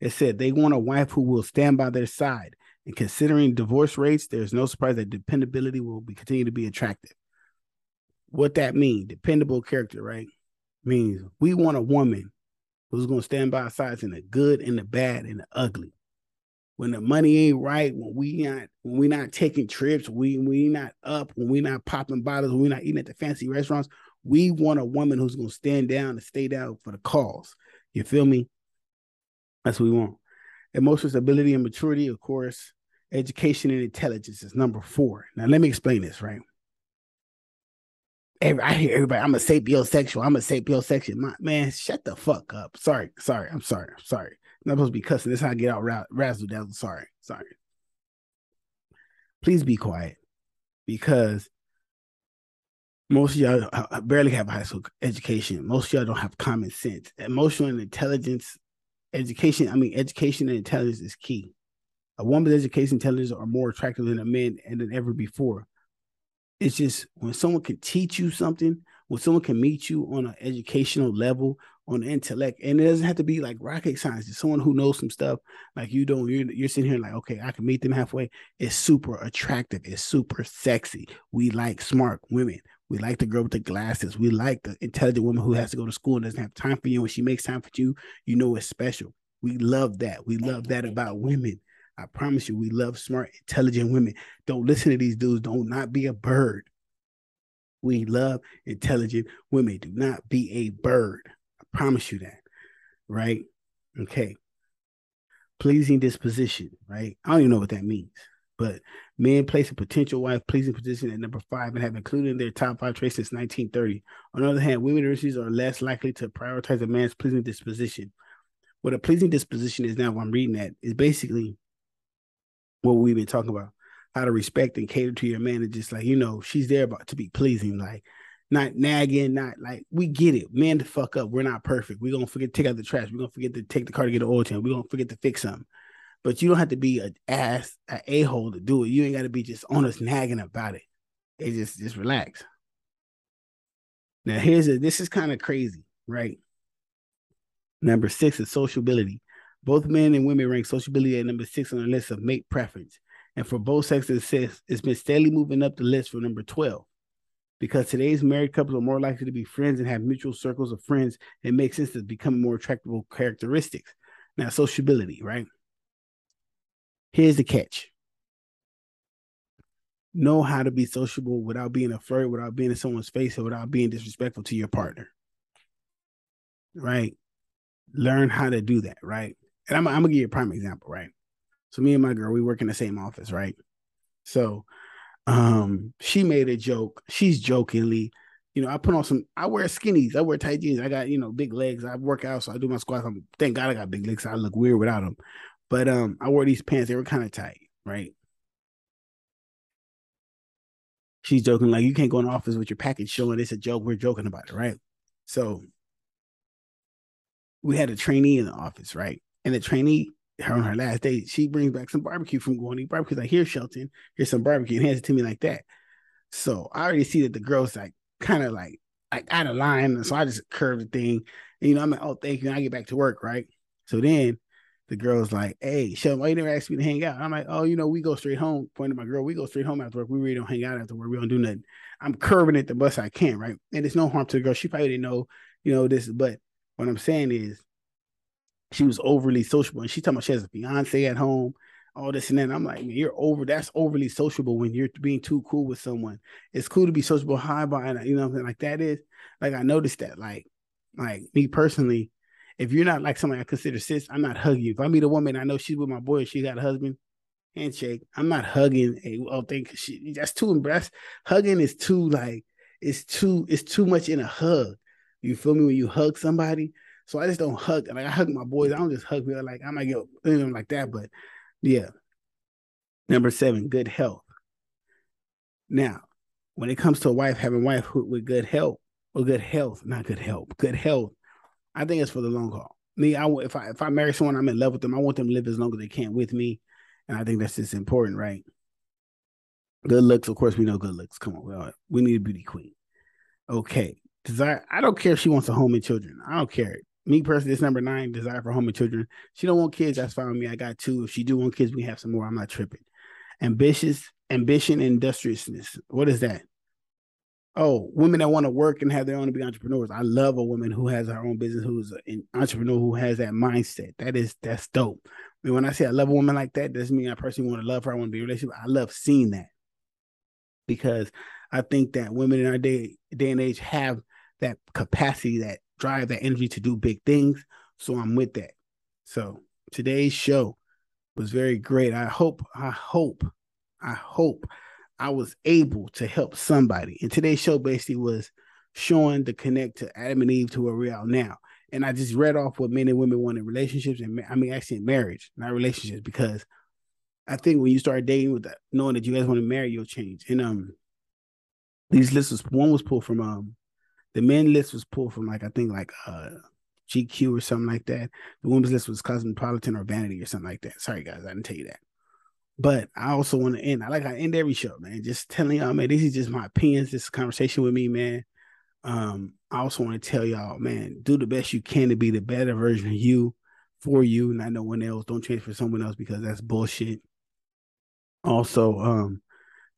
it said they want a wife who will stand by their side. And considering divorce rates, there's no surprise that dependability will be continue to be attractive. What that means, dependable character, right? Means we want a woman who's gonna stand by our sides in the good and the bad and the ugly. When the money ain't right, when we not when we not taking trips, we we not up, when we not popping bottles, when we not eating at the fancy restaurants, we want a woman who's gonna stand down and stay down for the cause. You feel me? That's what we want. Emotional stability and maturity, of course. Education and intelligence is number four. Now, let me explain this, right? Every, I hear everybody, I'm a sapiosexual. I'm a sapiosexual. My, man, shut the fuck up. Sorry, sorry. I'm sorry. I'm sorry. I'm not supposed to be cussing. This is how I get out ra- razzle dazzle. Sorry, sorry. Please be quiet because most of y'all uh, uh, barely have a high school education. Most of y'all don't have common sense. Emotional intelligence education, I mean, education and intelligence is key. A woman's education intelligence are more attractive than a man and than ever before. It's just when someone can teach you something, when someone can meet you on an educational level, on intellect, and it doesn't have to be like rocket science. It's someone who knows some stuff like you don't. You're, you're sitting here like, okay, I can meet them halfway. It's super attractive. It's super sexy. We like smart women. We like the girl with the glasses. We like the intelligent woman who has to go to school and doesn't have time for you. When she makes time for you, you know it's special. We love that. We love that about women. I promise you, we love smart, intelligent women. Don't listen to these dudes. Don't not be a bird. We love intelligent women. Do not be a bird. I promise you that. Right? Okay. Pleasing disposition, right? I don't even know what that means. But men place a potential wife pleasing position at number five and have included in their top five traits since 1930. On the other hand, women are less likely to prioritize a man's pleasing disposition. What a pleasing disposition is now, I'm reading that, is basically what we've been talking about how to respect and cater to your man and just like you know she's there about to be pleasing like not nagging not like we get it. Man to fuck up. We're not perfect. We're gonna forget to take out the trash. We're gonna forget to take the car to get an oil change. We're gonna forget to fix something. But you don't have to be an ass an a-hole to do it. You ain't got to be just on us nagging about it. It just just relax. Now here's a this is kind of crazy right? Number six is sociability both men and women rank sociability at number six on the list of mate preference. And for both sexes, it's been steadily moving up the list for number 12. Because today's married couples are more likely to be friends and have mutual circles of friends, it makes sense to become more attractive characteristics. Now, sociability, right? Here's the catch know how to be sociable without being afraid, without being in someone's face, or without being disrespectful to your partner. Right? Learn how to do that, right? And I'm, I'm gonna give you a prime example, right? So me and my girl, we work in the same office, right? So um she made a joke. She's jokingly, you know, I put on some, I wear skinnies, I wear tight jeans, I got, you know, big legs. I work out, so I do my squats. I'm thank God I got big legs. I look weird without them. But um, I wore these pants, they were kind of tight, right? She's joking, like, you can't go in the office with your package showing it's a joke. We're joking about it, right? So we had a trainee in the office, right? And the trainee, her on her last day, she brings back some barbecue from going to eat barbecue. Like, here, Shelton, here's some barbecue, and hands it to me like that. So I already see that the girl's like kind of like like out of line. So I just curve the thing. And you know, I'm like, oh, thank you. And I get back to work, right? So then the girl's like, hey, Shelton, why you never asked me to hang out? I'm like, oh, you know, we go straight home. Pointing my girl, we go straight home after work. We really don't hang out after work. We don't do nothing. I'm curving it the best I can, right? And it's no harm to the girl. She probably didn't know, you know, this, but what I'm saying is she was overly sociable. And she talking about she has a fiance at home, all this and that. I'm like, man, you're over. That's overly sociable when you're being too cool with someone. It's cool to be sociable, high by, you know, like that is. Like I noticed that. Like, like me personally, if you're not like somebody I consider sis, I'm not hugging you. If I meet a woman, I know she's with my boy, she got a husband, handshake. I'm not hugging a oh thing. She that's too embarrassed. Hugging is too like it's too it's too much in a hug. You feel me? When you hug somebody, so I just don't hug. Like I hug my boys. I don't just hug people. Like I might get them like that, but yeah. Number seven, good health. Now, when it comes to a wife having wife with good health or good health, not good health, good health, I think it's for the long haul. Me, I if I if I marry someone, I'm in love with them. I want them to live as long as they can with me, and I think that's just important, right? Good looks, of course, we know good looks. Come on, we, all, we need a beauty queen. Okay, desire. I don't care if she wants a home and children. I don't care me personally, it's number nine, desire for home and children. She don't want kids, that's fine with me. I got two. If she do want kids, we have some more. I'm not tripping. Ambitious, ambition, industriousness. What is that? Oh, women that want to work and have their own to be entrepreneurs. I love a woman who has her own business, who's an entrepreneur, who has that mindset. That is that's dope. When I say I love a woman like that, doesn't mean I personally want to love her. I want to be in a relationship. I love seeing that because I think that women in our day day and age have that capacity, that drive, that energy to do big things. So I'm with that. So today's show was very great. I hope, I hope, I hope I was able to help somebody. And today's show basically was showing the connect to Adam and Eve to where we are now. And I just read off what men and women want in relationships, and I mean actually in marriage, not relationships, because I think when you start dating with that, knowing that you guys want to marry, you'll change. And um, these lists was one was pulled from um the men list was pulled from like I think like uh GQ or something like that. The women's list was Cosmopolitan or Vanity or something like that. Sorry guys, I didn't tell you that. But I also want to end. I like I end every show, man. Just telling y'all, man, this is just my opinions. This conversation with me, man. Um, I also want to tell y'all, man, do the best you can to be the better version of you for you, not no one else. Don't change for someone else because that's bullshit. Also, um,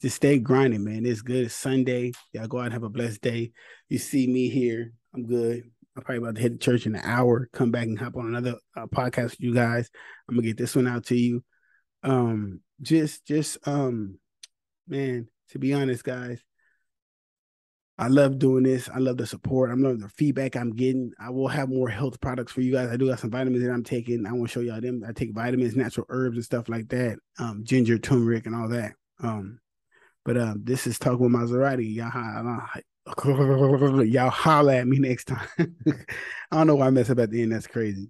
just stay grinding, man. It's good. It's Sunday. Y'all go out and have a blessed day. You see me here. I'm good. I'm probably about to hit the church in an hour. Come back and hop on another uh, podcast with you guys. I'm gonna get this one out to you. Um, just, just, um, man. To be honest, guys, I love doing this. I love the support. I'm loving the feedback I'm getting. I will have more health products for you guys. I do have some vitamins that I'm taking. I want to show y'all them. I take vitamins, natural herbs, and stuff like that. Um, ginger, turmeric, and all that. Um, but um, this is talking with Maserati. Y'all, y'all holla at me next time. I don't know why I mess up at the end. That's crazy.